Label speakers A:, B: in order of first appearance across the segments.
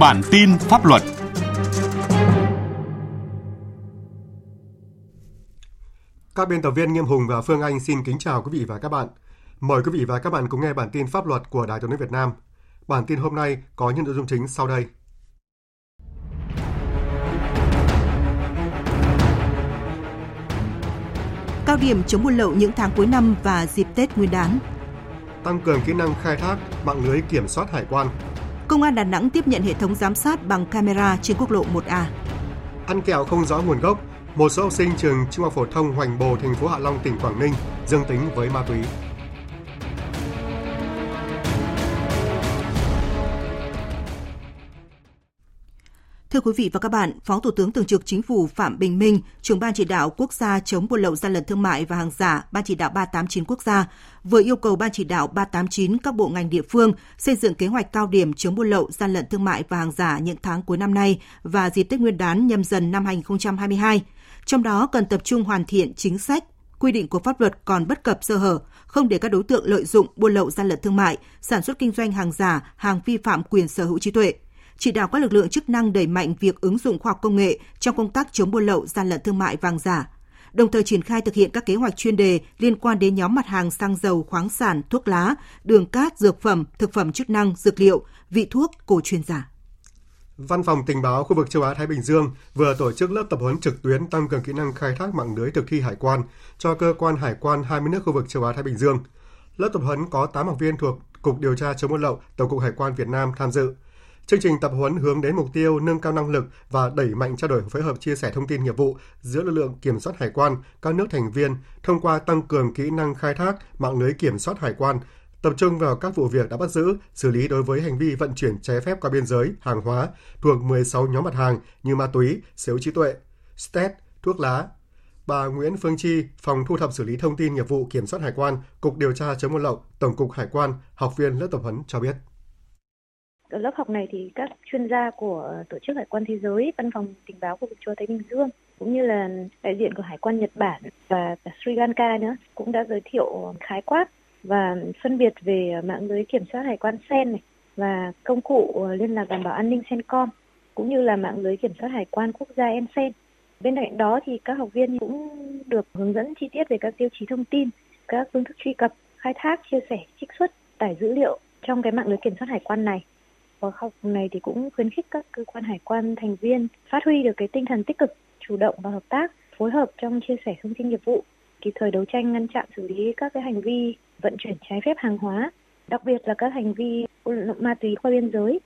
A: Bản tin pháp luật Các biên tập viên Nghiêm Hùng và Phương Anh xin kính chào quý vị và các bạn. Mời quý vị và các bạn cùng nghe bản tin pháp luật của Đài Truyền hình Việt Nam. Bản tin hôm nay có những nội dung chính sau đây.
B: Cao điểm chống buôn lậu những tháng cuối năm và dịp Tết Nguyên đán.
A: Tăng cường kỹ năng khai thác mạng lưới kiểm soát hải quan.
B: Công an Đà Nẵng tiếp nhận hệ thống giám sát bằng camera trên quốc lộ 1A.
A: Ăn kẹo không rõ nguồn gốc, một số học sinh trường Trung học phổ thông Hoành Bồ, thành phố Hạ Long, tỉnh Quảng Ninh dương tính với ma túy.
B: Thưa quý vị và các bạn, Phó Thủ tướng Thường trực Chính phủ Phạm Bình Minh, trưởng ban chỉ đạo quốc gia chống buôn lậu gian lận thương mại và hàng giả, ban chỉ đạo 389 quốc gia vừa yêu cầu ban chỉ đạo 389 các bộ ngành địa phương xây dựng kế hoạch cao điểm chống buôn lậu gian lận thương mại và hàng giả những tháng cuối năm nay và dịp Tết Nguyên đán nhâm dần năm 2022. Trong đó cần tập trung hoàn thiện chính sách, quy định của pháp luật còn bất cập sơ hở, không để các đối tượng lợi dụng buôn lậu gian lận thương mại, sản xuất kinh doanh hàng giả, hàng vi phạm quyền sở hữu trí tuệ chỉ đạo các lực lượng chức năng đẩy mạnh việc ứng dụng khoa học công nghệ trong công tác chống buôn lậu, gian lận thương mại vàng giả, đồng thời triển khai thực hiện các kế hoạch chuyên đề liên quan đến nhóm mặt hàng xăng dầu, khoáng sản, thuốc lá, đường cát, dược phẩm, thực phẩm chức năng, dược liệu, vị thuốc, cổ truyền giả.
A: Văn phòng tình báo khu vực châu Á Thái Bình Dương vừa tổ chức lớp tập huấn trực tuyến tăng cường kỹ năng khai thác mạng lưới thực thi hải quan cho cơ quan hải quan 20 nước khu vực châu Á Thái Bình Dương. Lớp tập huấn có 8 học viên thuộc Cục Điều tra chống buôn lậu, Tổng cục Hải quan Việt Nam tham dự. Chương trình tập huấn hướng đến mục tiêu nâng cao năng lực và đẩy mạnh trao đổi phối hợp chia sẻ thông tin nghiệp vụ giữa lực lượng kiểm soát hải quan các nước thành viên thông qua tăng cường kỹ năng khai thác mạng lưới kiểm soát hải quan, tập trung vào các vụ việc đã bắt giữ, xử lý đối với hành vi vận chuyển trái phép qua biên giới hàng hóa thuộc 16 nhóm mặt hàng như ma túy, xếu trí tuệ, STET, thuốc lá. Bà Nguyễn Phương Chi, Phòng Thu thập xử lý thông tin nghiệp vụ Kiểm soát Hải quan, Cục Điều tra chống buôn lậu, Tổng cục Hải quan, học viên lớp tập huấn cho biết.
C: Ở lớp học này thì các chuyên gia của Tổ chức Hải quan Thế giới, Văn phòng Tình báo khu vực châu Thái Bình Dương cũng như là đại diện của Hải quan Nhật Bản và Sri Lanka nữa cũng đã giới thiệu khái quát và phân biệt về mạng lưới kiểm soát hải quan SEN này và công cụ liên lạc đảm bảo an ninh SENCOM cũng như là mạng lưới kiểm soát hải quan quốc gia ENSEN. Bên cạnh đó thì các học viên cũng được hướng dẫn chi tiết về các tiêu chí thông tin, các phương thức truy cập, khai thác, chia sẻ, trích xuất, tải dữ liệu trong cái mạng lưới kiểm soát hải quan này khóa học này thì cũng khuyến khích các cơ quan hải quan thành viên phát huy được cái tinh thần tích cực, chủ động và hợp tác, phối hợp trong chia sẻ thông tin nghiệp vụ, kịp thời đấu tranh ngăn chặn xử lý các cái hành vi vận chuyển trái phép hàng hóa, đặc biệt là các hành vi ma túy qua biên giới.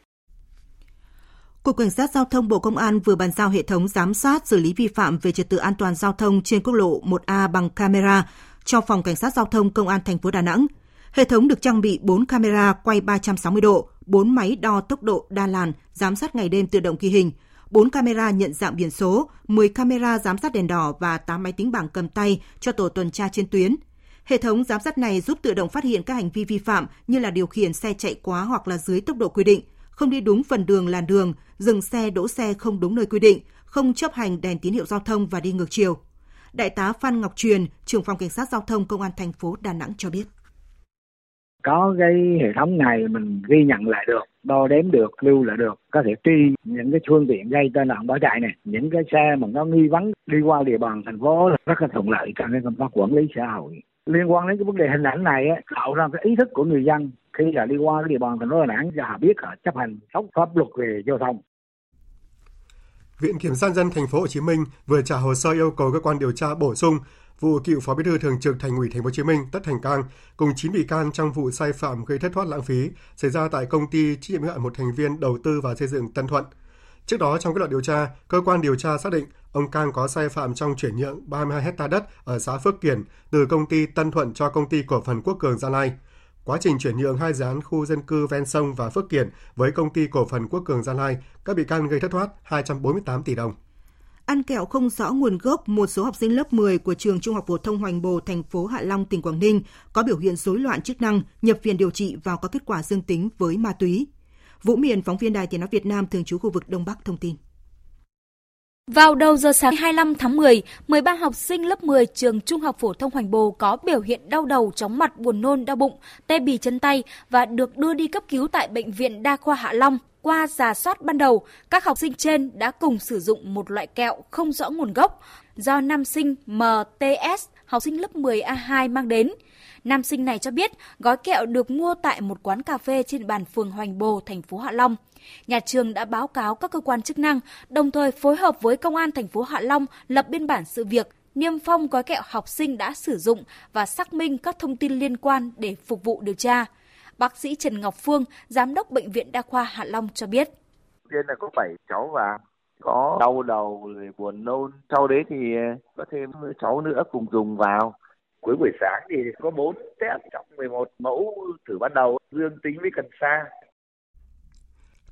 B: Cục Cảnh sát Giao thông Bộ Công an vừa bàn giao hệ thống giám sát xử lý vi phạm về trật tự an toàn giao thông trên quốc lộ 1A bằng camera cho Phòng Cảnh sát Giao thông Công an thành phố Đà Nẵng. Hệ thống được trang bị 4 camera quay 360 độ, 4 máy đo tốc độ đa làn, giám sát ngày đêm tự động ghi hình, 4 camera nhận dạng biển số, 10 camera giám sát đèn đỏ và 8 máy tính bảng cầm tay cho tổ tuần tra trên tuyến. Hệ thống giám sát này giúp tự động phát hiện các hành vi vi phạm như là điều khiển xe chạy quá hoặc là dưới tốc độ quy định, không đi đúng phần đường làn đường, dừng xe đỗ xe không đúng nơi quy định, không chấp hành đèn tín hiệu giao thông và đi ngược chiều. Đại tá Phan Ngọc Truyền, trưởng phòng cảnh sát giao thông công an thành phố Đà Nẵng cho biết
D: có cái hệ thống này mình ghi nhận lại được đo đếm được lưu lại được có thể truy những cái phương tiện gây tai nạn bỏ chạy này những cái xe mà nó nghi vấn đi qua địa bàn thành phố rất là thuận lợi trong cái công tác quản lý xã hội. Liên quan đến cái vấn đề hình ảnh này á, tạo ra cái ý thức của người dân khi là đi qua cái địa bàn thành phố Đà Nẵng là họ biết họ chấp hành tốt pháp luật về giao thông.
A: Viện Kiểm sát dân thành phố Hồ Chí Minh vừa trả hồ sơ yêu cầu cơ quan điều tra bổ sung vụ cựu Phó Bí thư Thường trực Thành ủy Thành phố Hồ Chí Minh Tất Thành Cang cùng 9 bị can trong vụ sai phạm gây thất thoát lãng phí xảy ra tại công ty trách nhiệm hữu hạn một thành viên đầu tư và xây dựng Tân Thuận. Trước đó trong kết luận điều tra, cơ quan điều tra xác định ông Cang có sai phạm trong chuyển nhượng 32 hecta đất ở xã Phước Kiển từ công ty Tân Thuận cho công ty cổ phần Quốc Cường Gia Lai. Quá trình chuyển nhượng hai dự án khu dân cư ven sông và Phước Kiển với công ty cổ phần Quốc Cường Gia Lai, các bị can gây thất thoát 248 tỷ đồng
B: ăn kẹo không rõ nguồn gốc, một số học sinh lớp 10 của trường Trung học phổ thông Hoành Bồ, thành phố Hạ Long, tỉnh Quảng Ninh có biểu hiện rối loạn chức năng, nhập viện điều trị và có kết quả dương tính với ma túy. Vũ Miền, phóng viên Đài Tiếng nói Việt Nam thường trú khu vực Đông Bắc thông tin.
E: Vào đầu giờ sáng 25 tháng 10, 13 học sinh lớp 10 trường Trung học phổ thông Hoành Bồ có biểu hiện đau đầu, chóng mặt, buồn nôn, đau bụng, tê bì chân tay và được đưa đi cấp cứu tại bệnh viện Đa khoa Hạ Long. Qua giả soát ban đầu, các học sinh trên đã cùng sử dụng một loại kẹo không rõ nguồn gốc do nam sinh MTS, học sinh lớp 10A2 mang đến. Nam sinh này cho biết gói kẹo được mua tại một quán cà phê trên bàn phường Hoành Bồ, thành phố Hạ Long. Nhà trường đã báo cáo các cơ quan chức năng, đồng thời phối hợp với công an thành phố Hạ Long lập biên bản sự việc, niêm phong gói kẹo học sinh đã sử dụng và xác minh các thông tin liên quan để phục vụ điều tra. Bác sĩ Trần Ngọc Phương, giám đốc bệnh viện đa khoa Hạ Long cho biết.
F: Tiên là có 7 cháu và có đau đầu rồi buồn nôn sau đấy thì có thêm cháu nữa cùng dùng vào cuối buổi sáng thì có 4 test trong 11 mẫu thử ban đầu dương tính với cần sa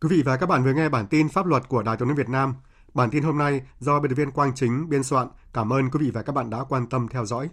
A: Quý vị và các bạn vừa nghe bản tin pháp luật của Đài Truyền hình Việt Nam. Bản tin hôm nay do biên tập viên Quang Chính biên soạn. Cảm ơn quý vị và các bạn đã quan tâm theo dõi.